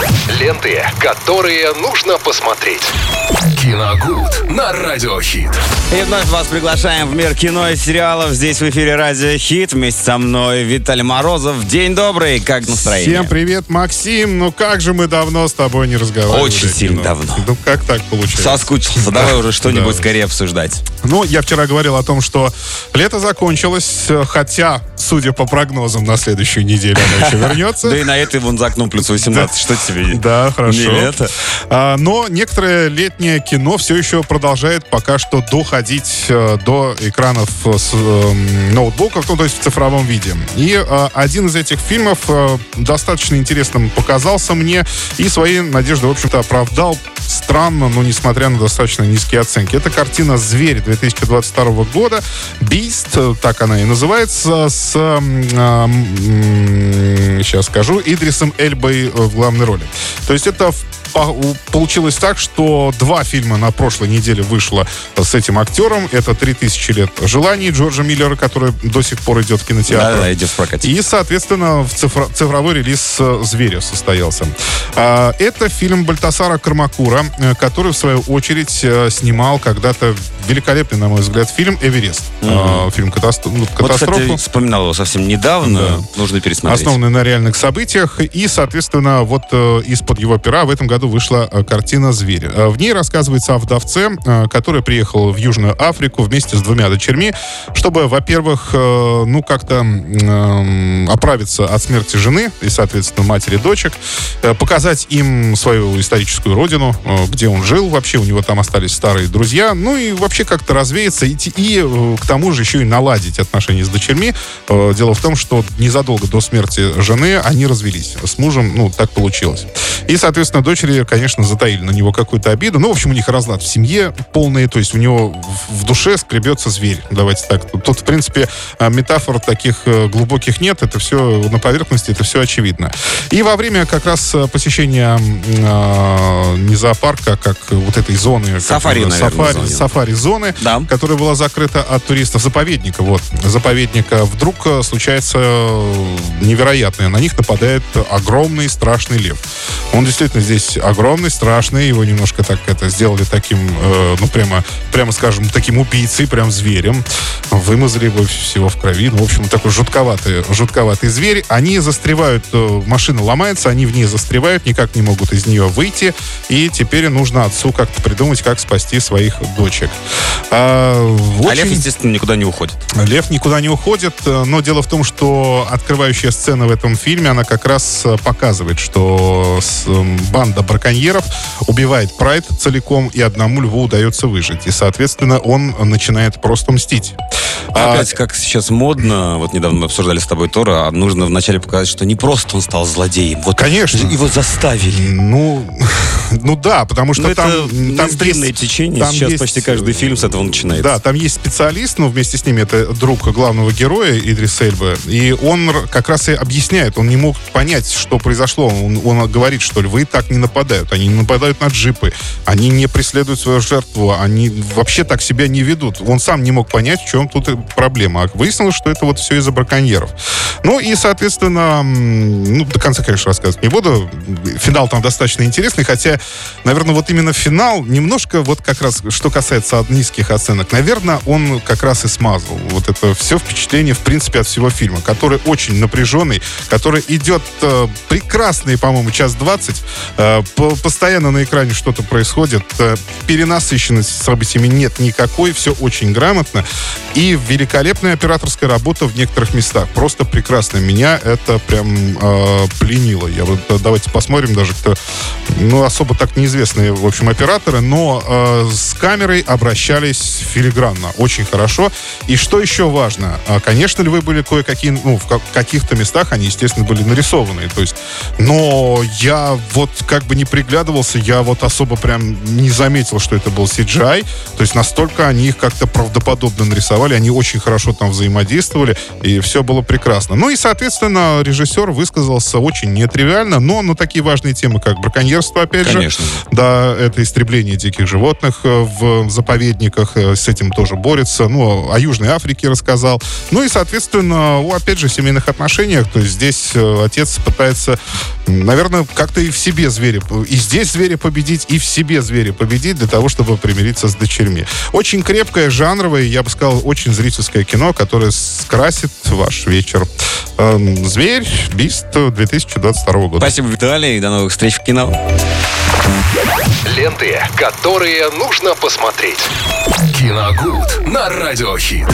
Yeah. Ленты, которые нужно посмотреть. Киногуд на Радиохит. И вновь вас приглашаем в мир кино и сериалов. Здесь в эфире Радио Хит. Вместе со мной Виталий Морозов. День добрый, как настроение? Всем привет, Максим. Ну как же мы давно с тобой не разговаривали. Очень сильно давно. Ну как так получилось? Соскучился. Давай уже что-нибудь скорее обсуждать. Ну, я вчера говорил о том, что лето закончилось, хотя, судя по прогнозам, на следующую неделю оно еще вернется. Да и на этой вон за окном плюс 18. Что тебе? Да, хорошо. Не лето. А, Но некоторое летнее кино все еще продолжает пока что доходить э, до экранов с э, ноутбуков, ну, то есть в цифровом виде. И э, один из этих фильмов э, достаточно интересным показался мне и свои надежды, в общем-то, оправдал странно, но несмотря на достаточно низкие оценки. Это картина «Зверь» 2022 года. «Beast», э, так она и называется, с, а, м, сейчас скажу, Идрисом Эльбой э, в главной роли. То есть это у- получилось так, что два фильма на прошлой неделе вышло с этим актером. Это «3000 лет желаний» Джорджа Миллера, который до сих пор идет в кинотеатр. Да, да, идет в прокате. И, соответственно, в цифро- цифровой релиз э, «Зверя» состоялся. А, Это фильм Бальтасара Кармакура, э, который, в свою очередь, э, снимал когда-то великолепный, на мой взгляд, фильм «Эверест». А, Фильм катастро- ну, Вот, «Катастрофа». кстати, вспоминал его совсем недавно. Нужно пересмотреть. Основанный на реальных событиях. И, соответственно, вот э, из-под его пера в этом году вышла э, картина «Зверь». Э, в ней рассказывается о вдовце, который приехал в Южную Африку вместе с двумя дочерьми, чтобы, во-первых, ну, как-то оправиться от смерти жены и, соответственно, матери дочек, показать им свою историческую родину, где он жил вообще, у него там остались старые друзья, ну и вообще как-то развеяться и, и э, к тому же еще и наладить отношения с дочерьми. Э, Дело в том, что незадолго до смерти жены они развелись. С мужем, ну, так получилось. И, соответственно, дочери, конечно, затаили на него какую-то обиду. Ну, в общем, у них разлад в семье полный, то есть у него в душе скребется зверь. Давайте так. Тут, в принципе, э, метафор таких э, глубоких нет. Это все на поверхности, это все очевидно. И во время как раз посещения э, не зоопарка, а как вот этой зоны. как Сафари, она, наверное, сафари, зоне. сафари зоны, Да. которая была закрыта от туристов заповедника. Вот, заповедника. Вдруг э, случается э, невероятное. На них нападает огромный страшный лев. Он действительно здесь огромный, страшный. Его немножко так это сделали таким, э, ну прямо, прямо скажем, таким убийцей, прям зверем. Вымазали его всего в крови. Ну, в общем, такой жутковатый, жутковатый зверь. Они застревают, э, машина ломается, они в ней застревают, никак не могут из нее выйти. И теперь нужно отцу как-то придумать, как спасти своих дочек. А, А лев, очень- естественно, никуда не уходит. Лев никуда не уходит, но дело в том, что открывающая сцена в этом фильме, она как раз э, показывает, что с- м, банда браконьеров убивает Прайд целиком, и одному льву удается выжить. И, соответственно, он начинает просто мстить. А, Опять, как сейчас модно, вот недавно мы обсуждали с тобой Тора, а нужно вначале показать, что не просто он стал злодеем. Вот Конечно. Его заставили. ну, ну да, потому что Ну, там... это там есть- течение. там Сейчас есть, почти каждый фильм с этого начинается. Да, там есть специалист, но вместе с ним это друг главного героя Идрис Эльба. И он как раз и объясняет, он не мог понять, что произошло. Он, он говорит, что львы так не нападают. Они не нападают на джипы, они не преследуют свою жертву, они вообще так себя не ведут. Он сам не мог понять, в чем тут проблема. А выяснилось, что это вот все из-за браконьеров. Ну и, соответственно, ну, до конца, конечно, рассказывать не буду. Финал там достаточно интересный, хотя, наверное, вот именно финал немножко, вот как раз, что касается низких оценок, наверное, он как раз и смазал. Вот это все впечатление, в принципе, от всего фильма, который очень напряженный, который идет э, прекрасный, по-моему, час двадцать. Э, по- постоянно на экране что-то происходит. Э, перенасыщенности событиями нет никакой, все очень грамотно. И великолепная операторская работа в некоторых местах. Просто прекрасно. Меня это прям э, пленило. Я вот, давайте посмотрим даже, кто, ну, особо так неизвестные, в общем, операторы, но э, с камерой обращались филигранно. Очень хорошо. И что еще важно? А, конечно, львы были кое-какие, ну, в ка- каких-то местах они, естественно, были нарисованные. То есть, но я вот как бы не приглядывался, я вот особо прям не заметил, что это был CGI. То есть настолько они их как-то правдоподобно нарисовали. Они очень хорошо там взаимодействовали, и все было прекрасно. Ну и, соответственно, режиссер высказался очень нетривиально, но на такие важные темы, как браконьерство, опять Конечно. же. Да, это истребление диких животных э, в заповедниках, э, с этим тоже борется. Ну, о Южной Африке рассказал. Ну и, соответственно, о, опять же, семейных отношениях. То есть здесь э, отец пытается, наверное, как-то и в себе зверя, и здесь зверя победить, и в себе зверя победить для того, чтобы примириться с дочерьми. Очень крепкое, жанровое, я бы сказал, очень зрительское кино, которое скрасит ваш вечер. Эм, Зверь, Бист 2022 года. Спасибо, Виталий, и до новых встреч в кино. Ленты, которые нужно посмотреть. Киногуд на радиохит.